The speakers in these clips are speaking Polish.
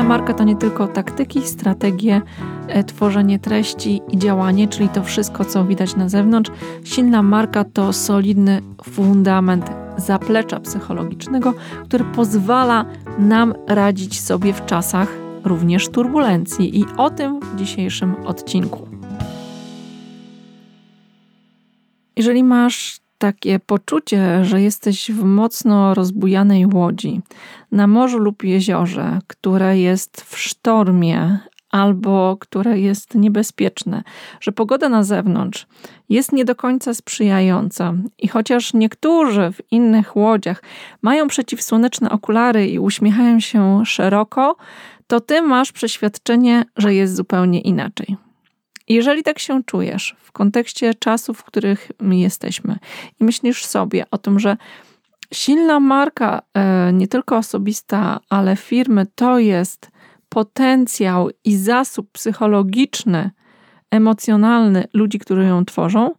Silna marka to nie tylko taktyki, strategie, e, tworzenie treści i działanie, czyli to wszystko, co widać na zewnątrz. Silna marka to solidny fundament zaplecza psychologicznego, który pozwala nam radzić sobie w czasach również turbulencji. I o tym w dzisiejszym odcinku. Jeżeli masz takie poczucie, że jesteś w mocno rozbujanej łodzi na morzu lub jeziorze, które jest w sztormie albo które jest niebezpieczne, że pogoda na zewnątrz jest nie do końca sprzyjająca i chociaż niektórzy w innych łodziach mają przeciwsłoneczne okulary i uśmiechają się szeroko, to ty masz przeświadczenie, że jest zupełnie inaczej. Jeżeli tak się czujesz w kontekście czasów, w których my jesteśmy i myślisz sobie o tym, że silna marka, e, nie tylko osobista, ale firmy, to jest potencjał i zasób psychologiczny, emocjonalny ludzi, którzy ją tworzą,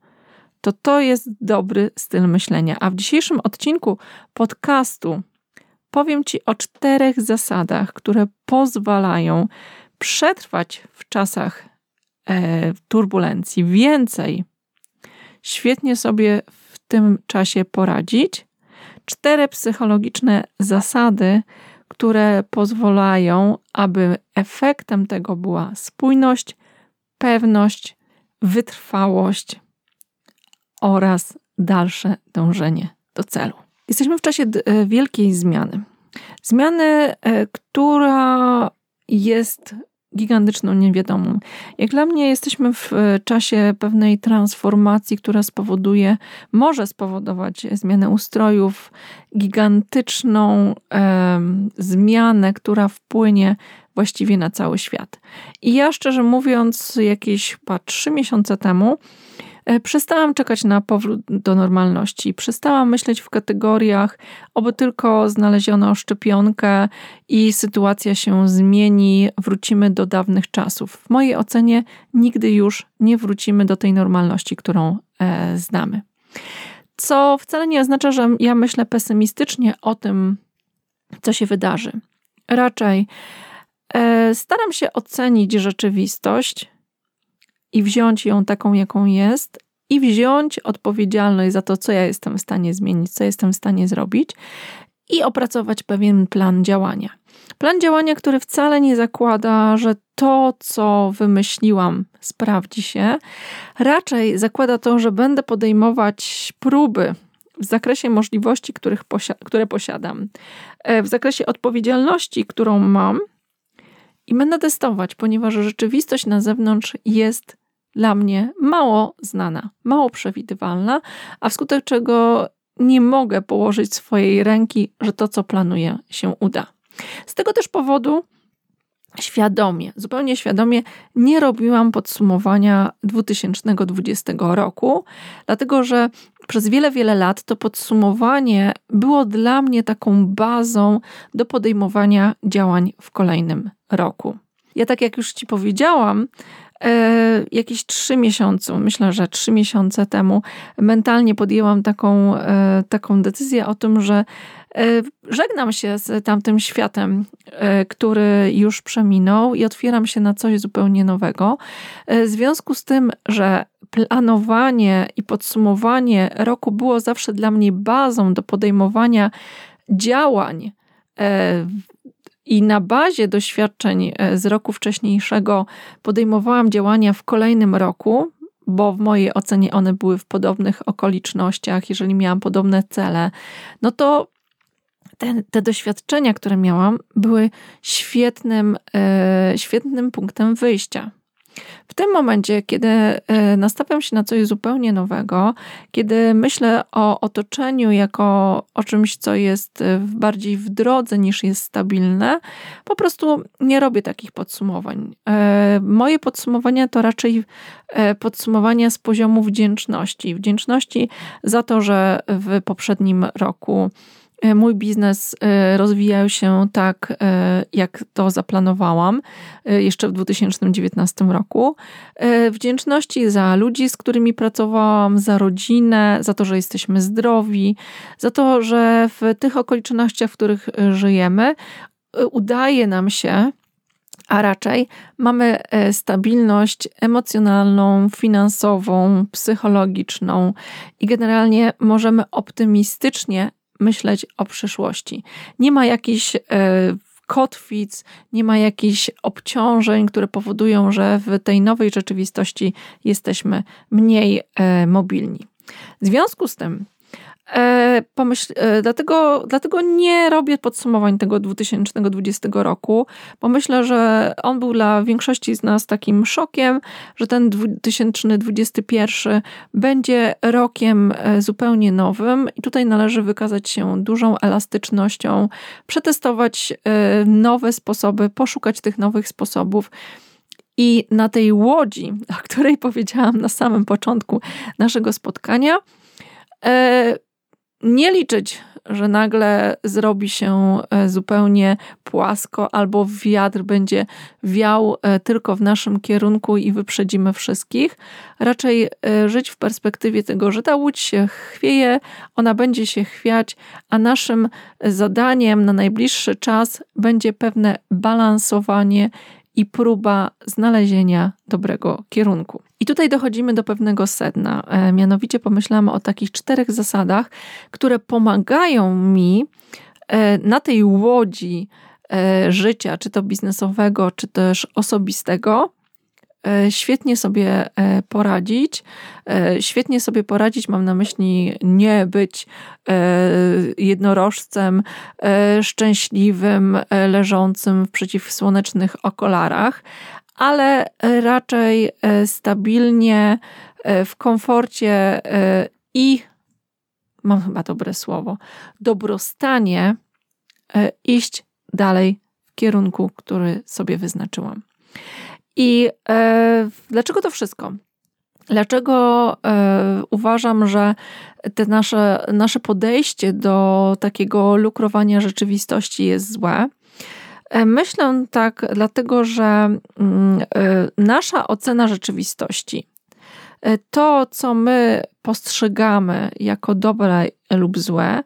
to to jest dobry styl myślenia. A w dzisiejszym odcinku podcastu powiem Ci o czterech zasadach, które pozwalają przetrwać w czasach turbulencji więcej, świetnie sobie w tym czasie poradzić. Cztery psychologiczne zasady, które pozwalają, aby efektem tego była spójność, pewność, wytrwałość oraz dalsze dążenie do celu. Jesteśmy w czasie e, wielkiej zmiany. Zmiany, e, która jest gigantyczną niewiadomą. Jak dla mnie jesteśmy w e, czasie pewnej transformacji, która spowoduje, może spowodować zmianę ustrojów, gigantyczną e, zmianę, która wpłynie właściwie na cały świat. I ja szczerze mówiąc, jakieś chyba trzy miesiące temu przestałam czekać na powrót do normalności. Przestałam myśleć w kategoriach, oby tylko znaleziono szczepionkę i sytuacja się zmieni, wrócimy do dawnych czasów. W mojej ocenie nigdy już nie wrócimy do tej normalności, którą e, znamy. Co wcale nie oznacza, że ja myślę pesymistycznie o tym, co się wydarzy. Raczej e, staram się ocenić rzeczywistość i wziąć ją taką, jaką jest, i wziąć odpowiedzialność za to, co ja jestem w stanie zmienić, co jestem w stanie zrobić, i opracować pewien plan działania. Plan działania, który wcale nie zakłada, że to, co wymyśliłam, sprawdzi się. Raczej zakłada to, że będę podejmować próby w zakresie możliwości, których które posiadam, e, w zakresie odpowiedzialności, którą mam, i będę testować, ponieważ rzeczywistość na zewnątrz jest dla mnie mało znana, mało przewidywalna, a wskutek czego nie mogę położyć swojej ręki, że to, co planuję, się uda. Z tego też powodu świadomie, zupełnie świadomie nie robiłam podsumowania 2020 roku, dlatego że przez wiele, wiele lat to podsumowanie było dla mnie taką bazą do podejmowania działań w kolejnym roku. Ja, tak jak już Ci powiedziałam, jakieś trzy miesiące, myślę, że trzy miesiące temu mentalnie podjęłam taką, e, taką decyzję o tym, że e, żegnam się z tamtym światem, który już przeminął i otwieram się na coś zupełnie nowego. W związku z tym, że planowanie i podsumowanie roku było zawsze dla mnie bazą do podejmowania działań i na bazie doświadczeń e, z roku wcześniejszego podejmowałam działania w kolejnym roku, bo w mojej ocenie one były w podobnych okolicznościach, jeżeli miałam podobne cele, no to te, te doświadczenia, które miałam, były świetnym, e, świetnym punktem wyjścia. W tym momencie, kiedy e, nastawiam się na coś zupełnie nowego, kiedy myślę o otoczeniu jako o czymś, co jest e, bardziej w drodze niż jest stabilne, po prostu nie robię takich podsumowań. E, moje podsumowania to raczej podsumowania z poziomu wdzięczności. Wdzięczności za to, że w poprzednim roku mój biznes e, rozwijał się tak, e, jak to zaplanowałam jeszcze w 2019 roku. Wdzięczności za ludzi, z którymi pracowałam, za rodzinę, za to, że jesteśmy zdrowi, za to, że w tych okolicznościach, w których żyjemy, udaje nam się a raczej mamy e, stabilność emocjonalną, finansową, psychologiczną i generalnie możemy optymistycznie myśleć o przyszłości. Nie ma jakichś e, kotwic, nie ma jakichś obciążeń, które powodują, że w tej nowej rzeczywistości jesteśmy mniej e, mobilni. W związku z tym, pomyśl, e, dlatego, dlatego nie robię podsumowań tego 2020 roku, bo myślę, że on był dla większości z nas takim szokiem, że ten 2021 będzie rokiem e, zupełnie nowym i tutaj należy wykazać się dużą elastycznością, przetestować nowe sposoby, poszukać tych nowych sposobów. I na tej łodzi, o której powiedziałam na samym początku naszego spotkania, nie liczyć, że nagle zrobi się e, zupełnie płasko, albo wiatr będzie wiał e, tylko w naszym kierunku i wyprzedzimy wszystkich. Raczej e, żyć w perspektywie tego, że ta łódź się chwieje, ona będzie się chwiać, a naszym zadaniem na najbliższy czas będzie pewne balansowanie i próba znalezienia dobrego kierunku. I tutaj dochodzimy do pewnego sedna. E, mianowicie pomyślałam o takich czterech zasadach, które pomagają mi e, na tej łodzi e, życia, czy to biznesowego, czy też osobistego, świetnie sobie poradzić. Świetnie sobie poradzić, mam na myśli nie być jednorożcem szczęśliwym, leżącym w przeciwsłonecznych okularach, ale raczej e, stabilnie, e, w komforcie e, i mam chyba dobre słowo, dobrostanie iść dalej w kierunku, który sobie wyznaczyłam. I dlaczego to wszystko? Dlaczego uważam, że te nasze, nasze podejście do takiego lukrowania rzeczywistości jest złe? E, myślę tak, dlatego że mm, e, nasza ocena rzeczywistości, e, to co my postrzegamy jako dobre lub złe,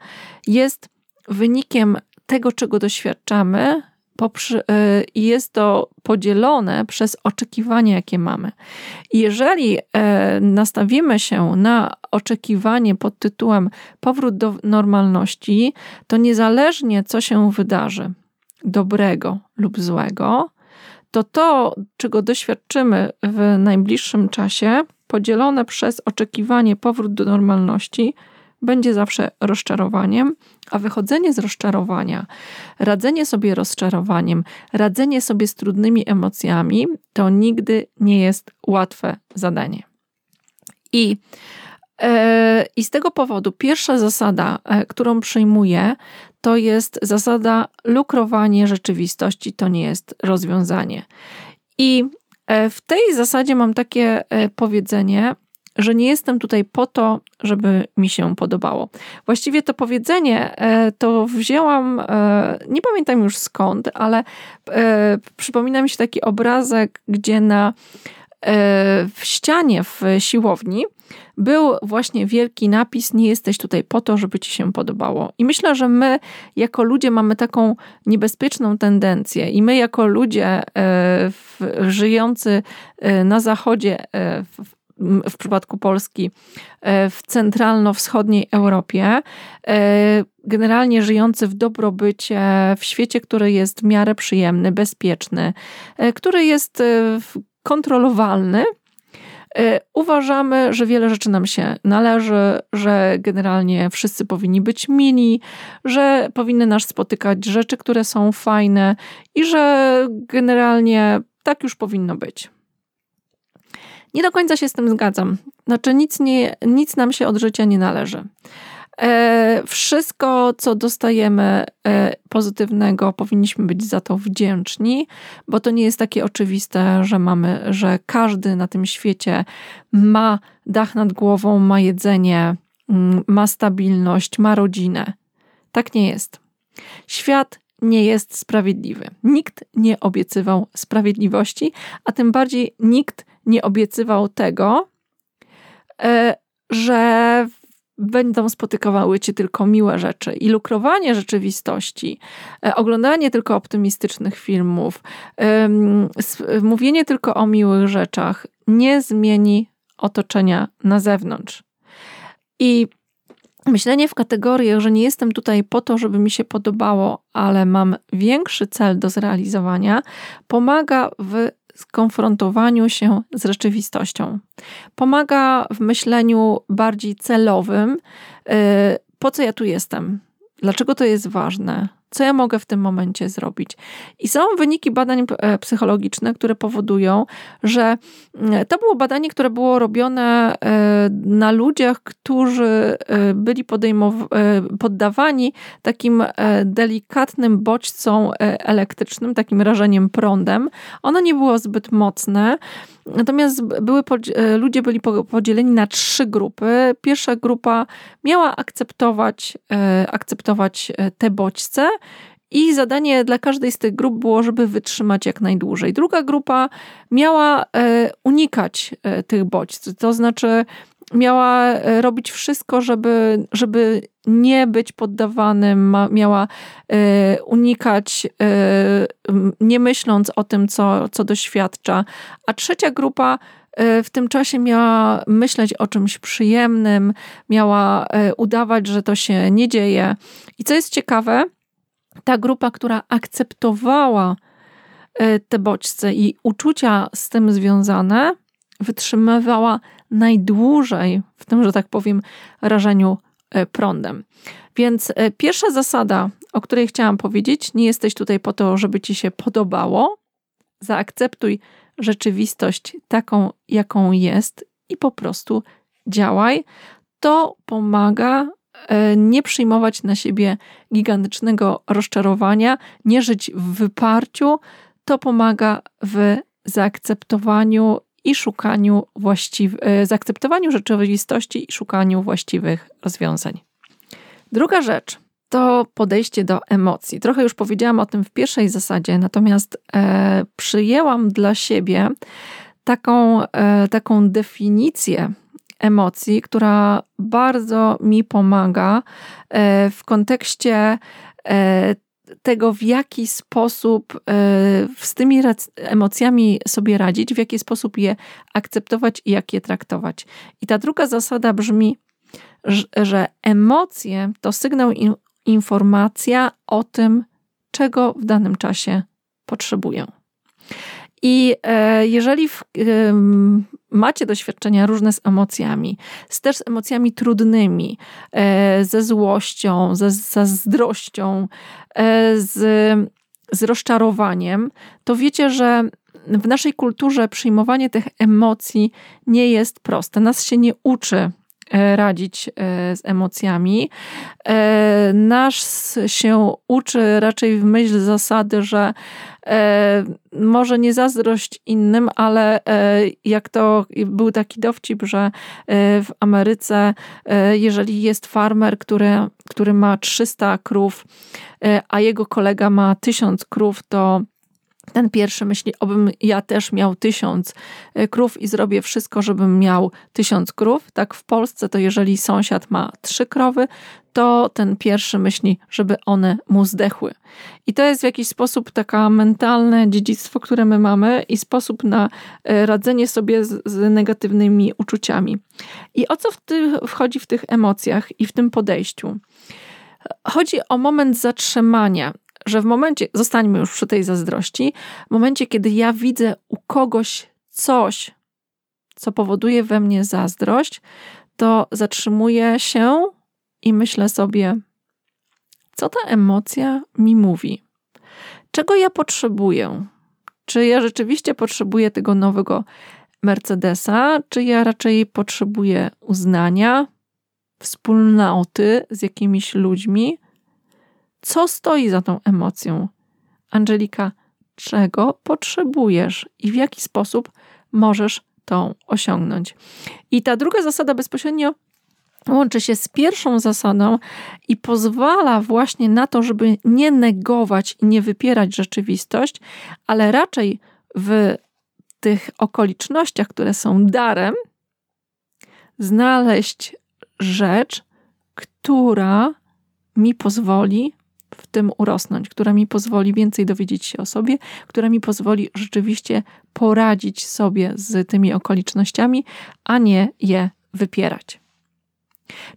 jest wynikiem tego, czego doświadczamy, i jest to podzielone przez oczekiwania, jakie mamy. Jeżeli nastawimy się na oczekiwanie pod tytułem powrót do normalności, to niezależnie co się wydarzy, dobrego lub złego, to to, czego doświadczymy w najbliższym czasie, podzielone przez oczekiwanie powrót do normalności, będzie zawsze rozczarowaniem, a wychodzenie z rozczarowania, radzenie sobie rozczarowaniem, radzenie sobie z trudnymi emocjami, to nigdy nie jest łatwe zadanie. I e, i z tego powodu pierwsza zasada, e, którą przyjmuję, to jest zasada lukrowanie rzeczywistości, to nie jest rozwiązanie. I e, w tej zasadzie mam takie powiedzenie, że nie jestem tutaj po to, żeby mi się podobało. Właściwie to powiedzenie e, to wzięłam, nie pamiętam już skąd, ale przypomina mi się taki obrazek, gdzie na w ścianie w siłowni był właśnie wielki napis: Nie jesteś tutaj po to, żeby ci się podobało. I myślę, że my, jako ludzie, mamy taką niebezpieczną tendencję, i my, jako ludzie e, żyjący e, na zachodzie, e, w, w przypadku Polski, w centralno-wschodniej Europie, generalnie żyjący w dobrobycie, w świecie, który jest w miarę przyjemny, bezpieczny, który jest kontrolowalny, E, uważamy, że wiele rzeczy nam się należy, że generalnie wszyscy powinni być mili, że powinny nas spotykać rzeczy, które są fajne i że generalnie tak już powinno być. Nie do końca się z tym zgadzam. Znaczy, nic, nie, nic nam się od życia nie należy. E, wszystko, co dostajemy e, pozytywnego, powinniśmy być za to wdzięczni, bo to nie jest takie oczywiste, że mamy, że każdy na tym świecie ma dach nad głową, ma jedzenie, mm, ma stabilność, ma rodzinę. Tak nie jest. Świat nie jest sprawiedliwy. Nikt nie obiecywał sprawiedliwości, a tym bardziej nikt nie obiecywał tego, e, że będą spotykały cię tylko miłe rzeczy. I lukrowanie rzeczywistości, e, oglądanie tylko optymistycznych filmów, mówienie tylko o miłych rzeczach nie zmieni otoczenia na zewnątrz. I myślenie w kategoriach, że nie jestem tutaj po to, żeby mi się podobało, ale mam większy cel do zrealizowania, pomaga w skonfrontowaniu się z rzeczywistością. Pomaga w myśleniu bardziej celowym, y, po co ja tu jestem, dlaczego to jest ważne, co ja mogę w tym momencie zrobić. I są wyniki badań e, psychologicznych, które powodują, że mm, to było badanie, które było robione e, na ludziach, którzy e, byli poddawani takim delikatnym bodźcom elektrycznym, takim rażeniem prądem. Ono nie było zbyt mocne. Natomiast były, ludzie byli podzieleni na trzy grupy. Pierwsza grupa miała akceptować, akceptować te bodźce, i zadanie dla każdej z tych grup było, żeby wytrzymać jak najdłużej. Druga grupa miała e, unikać e, tych bodźców, to znaczy miała e, robić wszystko, żeby, żeby nie być poddawanym, miała unikać, nie myśląc o tym, co, co doświadcza. A trzecia grupa w tym czasie miała myśleć o czymś przyjemnym, miała udawać, że to się nie dzieje. I co jest ciekawe, ta grupa, która akceptowała te bodźce i uczucia z tym związane, wytrzymywała najdłużej w tym, że tak powiem, rażeniu e, prądem. Więc e, pierwsza zasada, o której chciałam powiedzieć, nie jesteś tutaj po to, żeby ci się podobało. Zaakceptuj rzeczywistość taką, jaką jest i po prostu działaj. To pomaga E, nie przyjmować na siebie gigantycznego rozczarowania, nie żyć w wyparciu, to pomaga w zaakceptowaniu i szukaniu właściwych, zaakceptowaniu rzeczywistości i szukaniu właściwych rozwiązań. Druga rzecz to podejście do emocji. Trochę już powiedziałam o tym w pierwszej zasadzie, natomiast e, przyjęłam dla siebie taką, e, taką definicję emocji, która bardzo mi pomaga e, w kontekście e, tego, w jaki sposób e, z tymi emocjami sobie radzić, w jaki sposób je akceptować i jak je traktować. I ta druga zasada brzmi, że emocje to sygnał, informacja o tym, czego w danym czasie potrzebuję. I jeżeli w, macie doświadczenia różne z emocjami, z też z emocjami trudnymi, e, ze złością, ze zazdrością, e, z, z rozczarowaniem, to wiecie, że w naszej kulturze przyjmowanie tych emocji nie jest proste. Nas się nie uczy E, radzić e, z emocjami. E, nasz się uczy raczej w myśl zasady, że może nie zazdrość innym, ale jak to był taki dowcip, że w Ameryce, jeżeli jest farmer, który, który ma 300 krów, a jego kolega ma 1000 krów, to ten pierwszy myśli, obym ja też miał tysiąc e, krów i zrobię wszystko, żebym miał tysiąc krów. Tak w Polsce to jeżeli sąsiad ma trzy krowy, to ten pierwszy myśli, żeby one mu zdechły. I to jest w jakiś sposób taka mentalne dziedzictwo, które my mamy i sposób na e, radzenie sobie z, z negatywnymi uczuciami. I o co w ty, wchodzi w tych emocjach i w tym podejściu? Chodzi o moment zatrzymania że w momencie, zostańmy już przy tej zazdrości, w momencie, kiedy ja widzę u kogoś coś, co powoduje we mnie zazdrość, to zatrzymuję się i myślę sobie, co ta emocja mi mówi? Czego ja potrzebuję? Czy ja rzeczywiście potrzebuję tego nowego Mercedesa, czy ja raczej potrzebuję uznania, wspólnoty z jakimiś ludźmi? Co stoi za tą emocją? Angelika, czego potrzebujesz i w jaki sposób możesz tą osiągnąć? I ta druga zasada bezpośrednio łączy się z pierwszą zasadą i pozwala właśnie na to, żeby nie negować i nie wypierać rzeczywistość, ale raczej w tych okolicznościach, które są darem, znaleźć rzecz, która mi pozwoli tym urosnąć, która mi pozwoli więcej dowiedzieć się o sobie, która mi pozwoli rzeczywiście poradzić sobie z tymi okolicznościami, a nie je wypierać.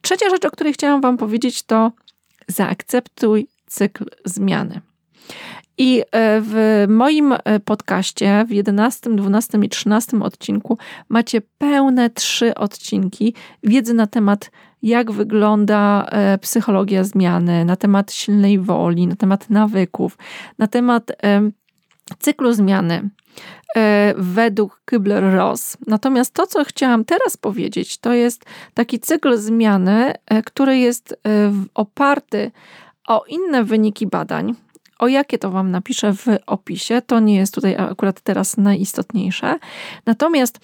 Trzecia rzecz, o której chciałam Wam powiedzieć, to zaakceptuj cykl zmiany. I e, w moim e, podcaście w 11, 12 i 13 odcinku macie pełne trzy odcinki wiedzy na temat, jak wygląda e, psychologia zmiany, na temat silnej woli, na temat nawyków, na temat cyklu zmiany według Kübler-Ross. Natomiast to, co chciałam teraz powiedzieć, to jest taki cykl zmiany, który jest oparty o inne wyniki badań, o jakie to Wam napiszę w opisie, to nie jest tutaj akurat teraz najistotniejsze. Natomiast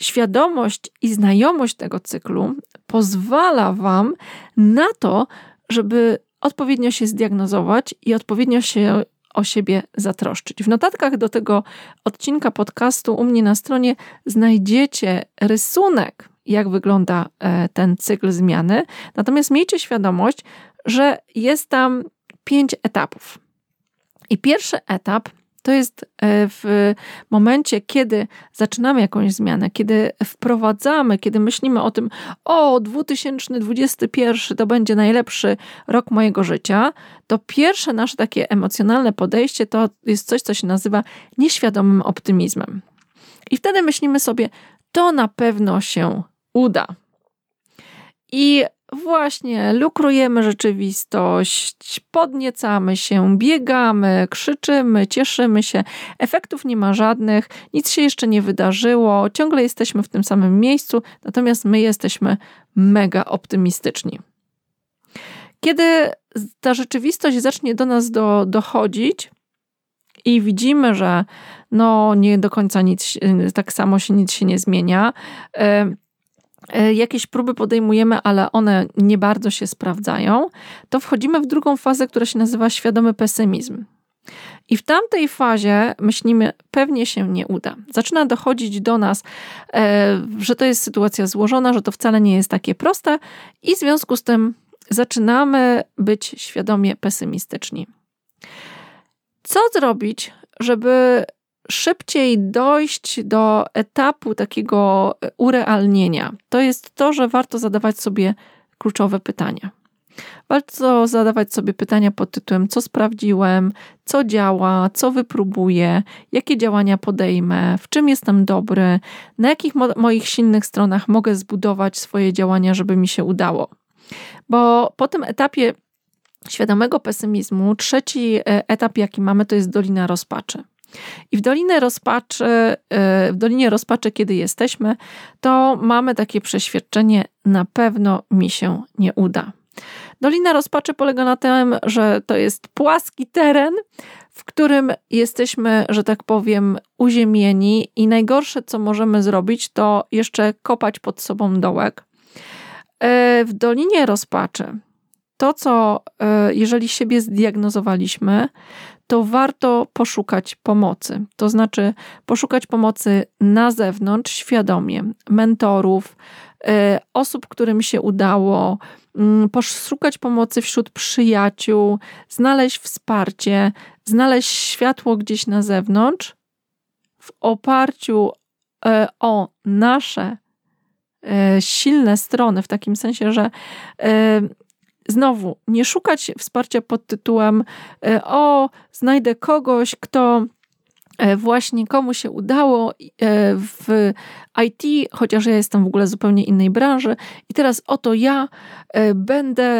świadomość i znajomość tego cyklu pozwala Wam na to, żeby odpowiednio się zdiagnozować i odpowiednio się o siebie zatroszczyć. W notatkach do tego odcinka podcastu u mnie na stronie znajdziecie rysunek, jak wygląda e, ten cykl zmiany. Natomiast miejcie świadomość, że jest tam pięć etapów. I pierwszy etap to jest e, w momencie, kiedy zaczynamy jakąś zmianę, kiedy wprowadzamy, kiedy myślimy o tym, o 2021 to będzie najlepszy rok mojego życia, to pierwsze nasze takie emocjonalne podejście to jest coś, co się nazywa nieświadomym optymizmem. I wtedy myślimy sobie, to na pewno się uda. I właśnie lukrujemy rzeczywistość, podniecamy się, biegamy, krzyczymy, cieszymy się. Efektów nie ma żadnych, nic się jeszcze nie wydarzyło, ciągle jesteśmy w tym samym miejscu, natomiast my jesteśmy mega optymistyczni. Kiedy ta rzeczywistość zacznie do nas do, dochodzić i widzimy, że no nie do końca nic, tak samo się nic się nie zmienia, jakieś próby podejmujemy, ale one nie bardzo się sprawdzają, to wchodzimy w drugą fazę, która się nazywa świadomy pesymizm. I w tamtej fazie myślimy, pewnie się nie uda. Zaczyna dochodzić do nas, e, że to jest sytuacja złożona, że to wcale nie jest takie proste, i w związku z tym zaczynamy być świadomie pesymistyczni. Co zrobić, żeby szybciej dojść do etapu takiego urealnienia, to jest to, że warto zadawać sobie kluczowe pytania. Warto zadawać sobie pytania pod tytułem: co sprawdziłem, co działa, co wypróbuję, jakie działania podejmę, w czym jestem dobry, na jakich mo moich silnych stronach mogę zbudować swoje działania, żeby mi się udało. Bo po tym etapie świadomego pesymizmu, trzeci e, etap, jaki mamy, to jest dolina rozpaczy. I w Dolinę Rozpaczy, e, w Dolinie Rozpaczy, kiedy jesteśmy, to mamy takie przeświadczenie, na pewno mi się nie uda. Dolina Rozpaczy polega na tym, że to jest płaski teren, w którym jesteśmy, że tak powiem, uziemieni i najgorsze, co możemy zrobić, to jeszcze kopać pod sobą dołek. E, w Dolinie Rozpaczy to, co e, jeżeli siebie zdiagnozowaliśmy, to warto poszukać pomocy. To znaczy poszukać pomocy na zewnątrz, świadomie, mentorów, e, osób, którym się udało, mm, poszukać pomocy wśród przyjaciół, znaleźć wsparcie, znaleźć światło gdzieś na zewnątrz, w oparciu e, o nasze silne strony, w takim sensie, że znowu nie szukać wsparcia pod tytułem e, o, znajdę kogoś, kto e, właśnie komu się udało e, w IT, chociaż ja jestem w ogóle zupełnie innej branży i teraz oto ja będę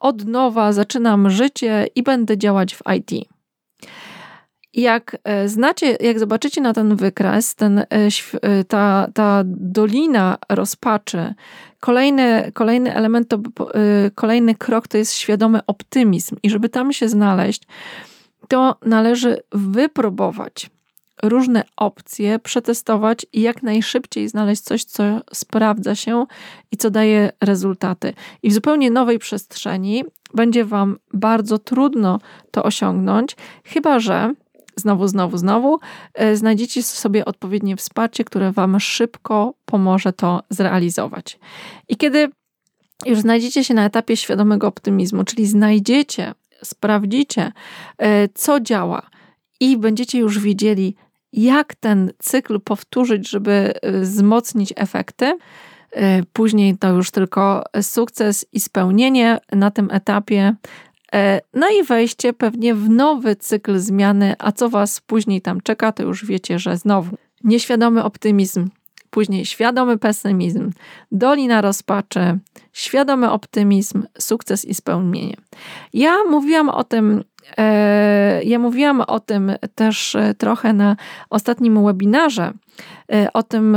od nowa, zaczynam życie i będę działać w IT. Jak znacie, jak zobaczycie na ten wykres, ten, ta, ta dolina rozpaczy, Kolejny, kolejny element, to kolejny krok to jest świadomy optymizm. I żeby tam się znaleźć, to należy wypróbować różne opcje, przetestować i jak najszybciej znaleźć coś, co sprawdza się i co daje rezultaty. I w zupełnie nowej przestrzeni będzie Wam bardzo trudno to osiągnąć, chyba że znowu, znowu, znowu, znajdziecie sobie odpowiednie wsparcie, które Wam szybko pomoże to zrealizować. I kiedy już znajdziecie się na etapie świadomego optymizmu, czyli znajdziecie, sprawdzicie, co działa i będziecie już wiedzieli, jak ten cykl powtórzyć, żeby wzmocnić efekty, później to już tylko sukces i spełnienie na tym etapie. Y, no i wejście pewnie w nowy cykl zmiany, a co Was później tam czeka, to już wiecie, że znowu nieświadomy optymizm, później świadomy pesymizm, dolina rozpaczy, świadomy optymizm, sukces i spełnienie. Ja mówiłam o tym E, ja mówiłam o tym też e, trochę na ostatnim webinarze, e, o tym,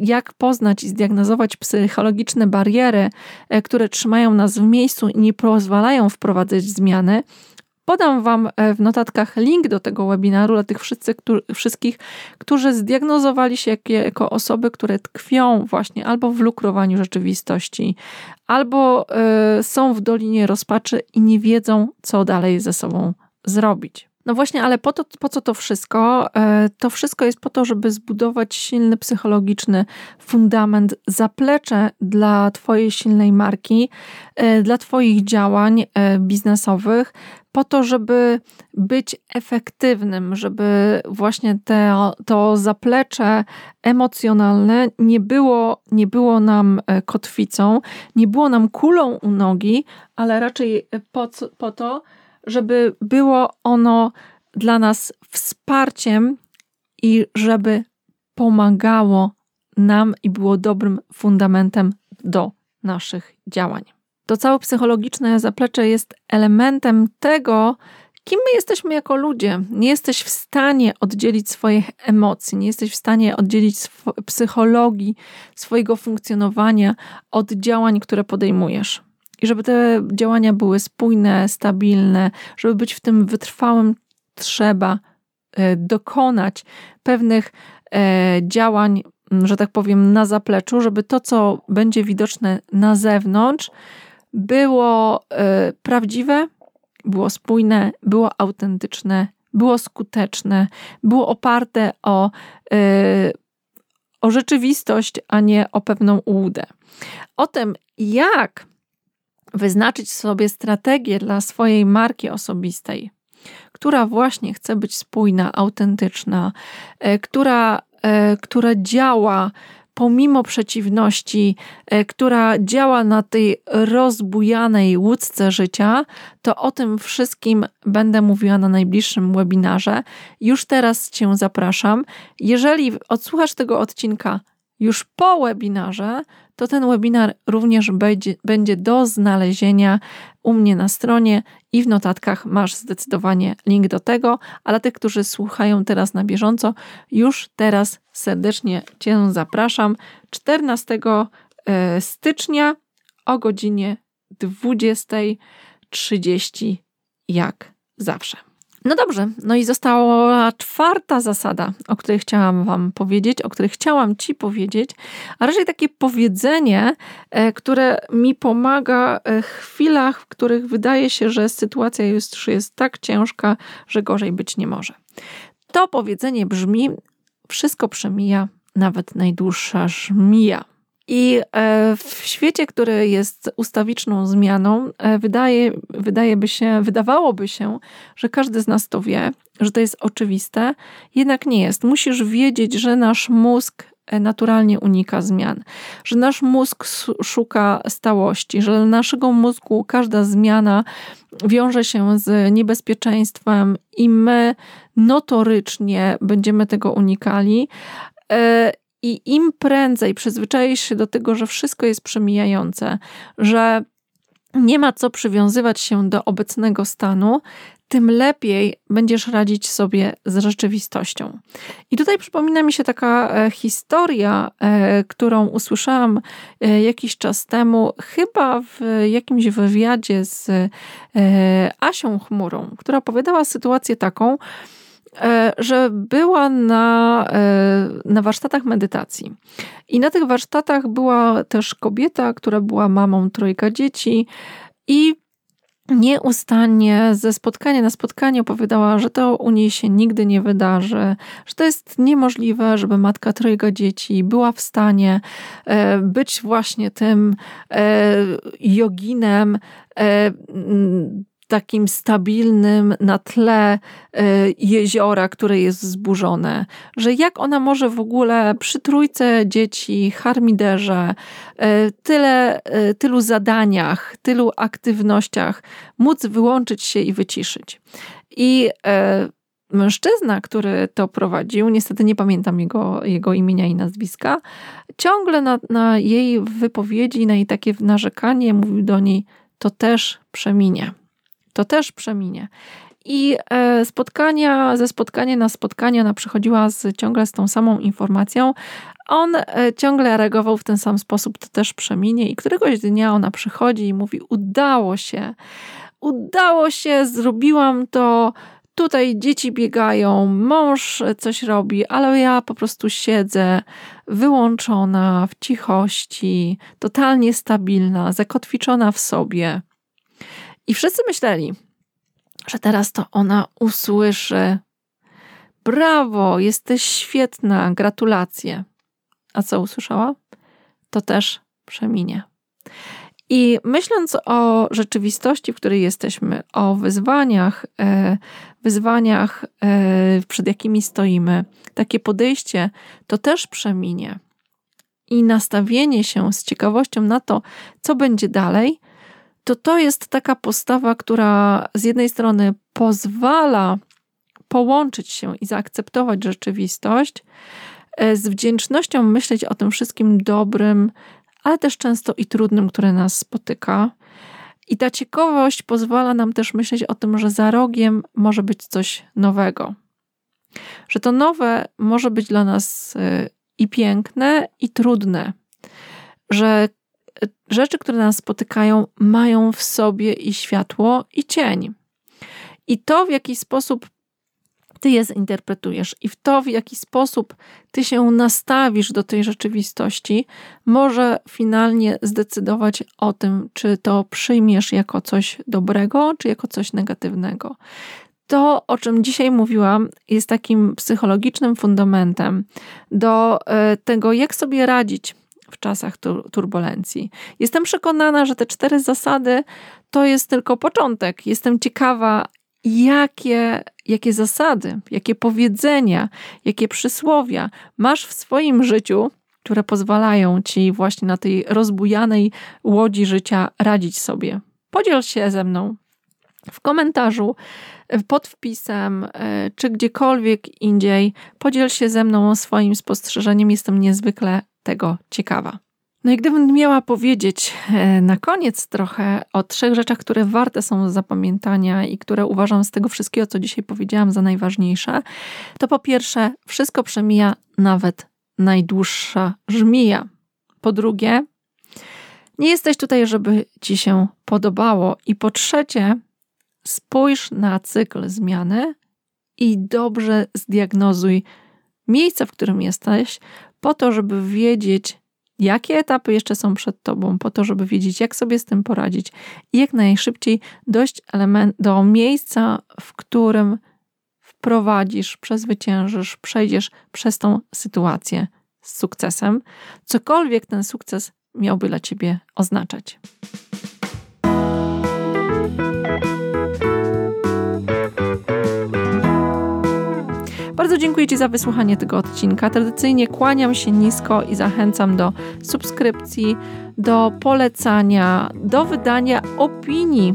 jak poznać i zdiagnozować psychologiczne bariery, które trzymają nas w miejscu i nie pozwalają wprowadzać zmiany. Podam Wam w notatkach link do tego webinaru dla tych wszystkich, którzy zdiagnozowali się jako osoby, które tkwią właśnie albo w lukrowaniu rzeczywistości, albo są w dolinie rozpaczy i nie wiedzą, co dalej ze sobą zrobić. No właśnie, ale po, to, po co to wszystko? E, to wszystko jest po to, żeby zbudować silny psychologiczny fundament, zaplecze dla Twojej silnej marki, e, dla Twoich działań e, biznesowych, po to, żeby być efektywnym, żeby właśnie te, to zaplecze emocjonalne nie było, nie było nam kotwicą, nie było nam kulą u nogi, ale raczej po, po to, żeby było ono dla nas wsparciem i żeby pomagało nam i było dobrym fundamentem do naszych działań. To całe psychologiczne zaplecze jest elementem tego, kim my jesteśmy jako ludzie. Nie jesteś w stanie oddzielić swoich emocji, nie jesteś w stanie oddzielić psychologii, swojego funkcjonowania od działań, które podejmujesz. I żeby te działania były spójne, stabilne, żeby być w tym wytrwałym, trzeba e, dokonać pewnych e, działań, że tak powiem, na zapleczu, żeby to, co będzie widoczne na zewnątrz, było e, prawdziwe, było spójne, było autentyczne, było skuteczne, było oparte o, o rzeczywistość, a nie o pewną ułudę. O tym, jak wyznaczyć sobie strategię dla swojej marki osobistej, która właśnie chce być spójna, autentyczna, e, która, e, która działa pomimo przeciwności, e, która działa na tej rozbujanej łódce życia, to o tym wszystkim będę mówiła na najbliższym webinarze. Już teraz Cię zapraszam. Jeżeli odsłuchasz tego odcinka już po webinarze, to ten webinar również będzie, będzie do znalezienia u mnie na stronie i w notatkach masz zdecydowanie link do tego. A dla tych, którzy słuchają teraz na bieżąco, już teraz serdecznie Cię zapraszam. 14 e, stycznia o godzinie 20.30 jak zawsze. No dobrze, no i została czwarta zasada, o której chciałam Wam powiedzieć, o której chciałam Ci powiedzieć, a raczej takie powiedzenie, e, które mi pomaga e, w chwilach, w których wydaje się, że sytuacja już jest tak ciężka, że gorzej być nie może. To powiedzenie brzmi: Wszystko przemija, nawet najdłuższa żmija. I e, w świecie, który jest ustawiczną zmianą, e, wydaje, wydaje by się, wydawałoby się, że każdy z nas to wie, że to jest oczywiste, jednak nie jest. Musisz wiedzieć, że nasz mózg e, naturalnie unika zmian, że nasz mózg szuka stałości, że naszego mózgu każda zmiana wiąże się z niebezpieczeństwem i my notorycznie będziemy tego unikali. I im prędzej przyzwyczaisz się do tego, że wszystko jest przemijające, że nie ma co przywiązywać się do obecnego stanu, tym lepiej będziesz radzić sobie z rzeczywistością. I tutaj przypomina mi się taka e, historia, e, którą usłyszałam e, jakiś czas temu, chyba w jakimś wywiadzie z Asią Chmurą, która opowiadała sytuację taką, że była na, e, na warsztatach medytacji. I na tych warsztatach była też kobieta, która była mamą trojga dzieci i nieustannie ze spotkania na spotkanie opowiadała, że to u niej się nigdy nie wydarzy, że to jest niemożliwe, żeby matka trojga dzieci była w stanie e, być właśnie tym e, joginem, e, takim stabilnym na tle e, jeziora, które jest zburzone. Że jak ona może w ogóle przy trójce dzieci, harmiderze, e, tyle, e, tylu zadaniach, tylu aktywnościach móc wyłączyć się i wyciszyć. I mężczyzna, który to prowadził, niestety nie pamiętam jego, jego imienia i nazwiska, ciągle na, na jej wypowiedzi, na jej takie narzekanie mówił do niej, to też przeminie to też przeminie. I e, spotkania, ze spotkania na spotkanie ona przychodziła z, ciągle z tą samą informacją. On e, ciągle reagował w ten sam sposób, to też przeminie. I któregoś dnia ona przychodzi i mówi: Udało się, udało się, zrobiłam to. Tutaj dzieci biegają, mąż coś robi, ale ja po prostu siedzę wyłączona, w cichości, totalnie stabilna, zakotwiczona w sobie. I wszyscy myśleli, że teraz to ona usłyszy: Brawo, jesteś świetna, gratulacje. A co usłyszała? To też przeminie. I myśląc o rzeczywistości, w której jesteśmy, o wyzwaniach, e, wyzwaniach, e, przed jakimi stoimy, takie podejście to też przeminie. I nastawienie się z ciekawością na to, co będzie dalej, to to jest taka postawa, która z jednej strony pozwala połączyć się i zaakceptować rzeczywistość, e, z wdzięcznością myśleć o tym wszystkim dobrym, ale też często i trudnym, które nas spotyka. I ta ciekawość pozwala nam też myśleć o tym, że za rogiem może być coś nowego. Że to nowe może być dla nas e, i piękne, i trudne. Że rzeczy, które nas spotykają, mają w sobie i światło, i cień. I to, w jaki sposób ty je zinterpretujesz i w to, w jaki sposób ty się nastawisz do tej rzeczywistości, może finalnie zdecydować o tym, czy to przyjmiesz jako coś dobrego, czy jako coś negatywnego. To, o czym dzisiaj mówiłam, jest takim psychologicznym fundamentem do e, tego, jak sobie radzić w czasach turbulencji. Jestem przekonana, że te cztery zasady to jest tylko początek. Jestem ciekawa, jakie, jakie zasady, jakie powiedzenia, jakie przysłowia masz w swoim życiu, które pozwalają ci właśnie na tej rozbujanej łodzi życia radzić sobie. Podziel się ze mną w komentarzu, pod wpisem, e, czy gdziekolwiek indziej. Podziel się ze mną swoim spostrzeżeniem. Jestem niezwykle tego ciekawa. No i gdybym miała powiedzieć e, na koniec trochę o trzech rzeczach, które warte są zapamiętania i które uważam z tego wszystkiego, co dzisiaj powiedziałam, za najważniejsze, to po pierwsze, wszystko przemija, nawet najdłuższa żmija. Po drugie, nie jesteś tutaj, żeby ci się podobało. I po trzecie, spójrz na cykl zmiany i dobrze zdiagnozuj miejsce, w którym jesteś, po to, żeby wiedzieć, jakie etapy jeszcze są przed tobą, po to, żeby wiedzieć, jak sobie z tym poradzić i jak najszybciej dojść element, do miejsca, w którym wprowadzisz, przezwyciężysz, przejdziesz przez tą sytuację z sukcesem, cokolwiek ten sukces miałby dla ciebie oznaczać. Bardzo dziękuję Ci za wysłuchanie tego odcinka. Tradycyjnie kłaniam się nisko i zachęcam do subskrypcji, do polecania, do wydania opinii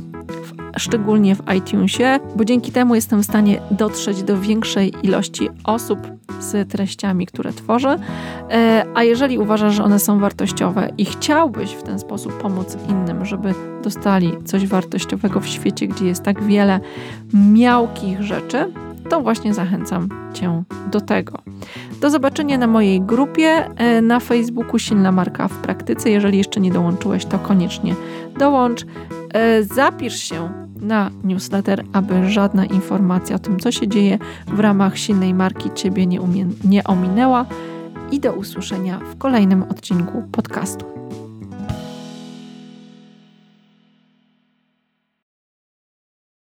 szczególnie w iTunesie, bo dzięki temu jestem w stanie dotrzeć do większej ilości osób z treściami, które tworzę. E, a jeżeli uważasz, że one są wartościowe i chciałbyś w ten sposób pomóc innym, żeby dostali coś wartościowego w świecie, gdzie jest tak wiele miałkich rzeczy, to właśnie zachęcam Cię do tego. Do zobaczenia na mojej grupie e, na Facebooku Silna Marka w Praktyce. Jeżeli jeszcze nie dołączyłeś, to koniecznie dołącz. E, zapisz się na newsletter, aby żadna informacja o tym, co się dzieje w ramach silnej marki Ciebie nie, umie- nie ominęła. I do usłyszenia w kolejnym odcinku podcastu.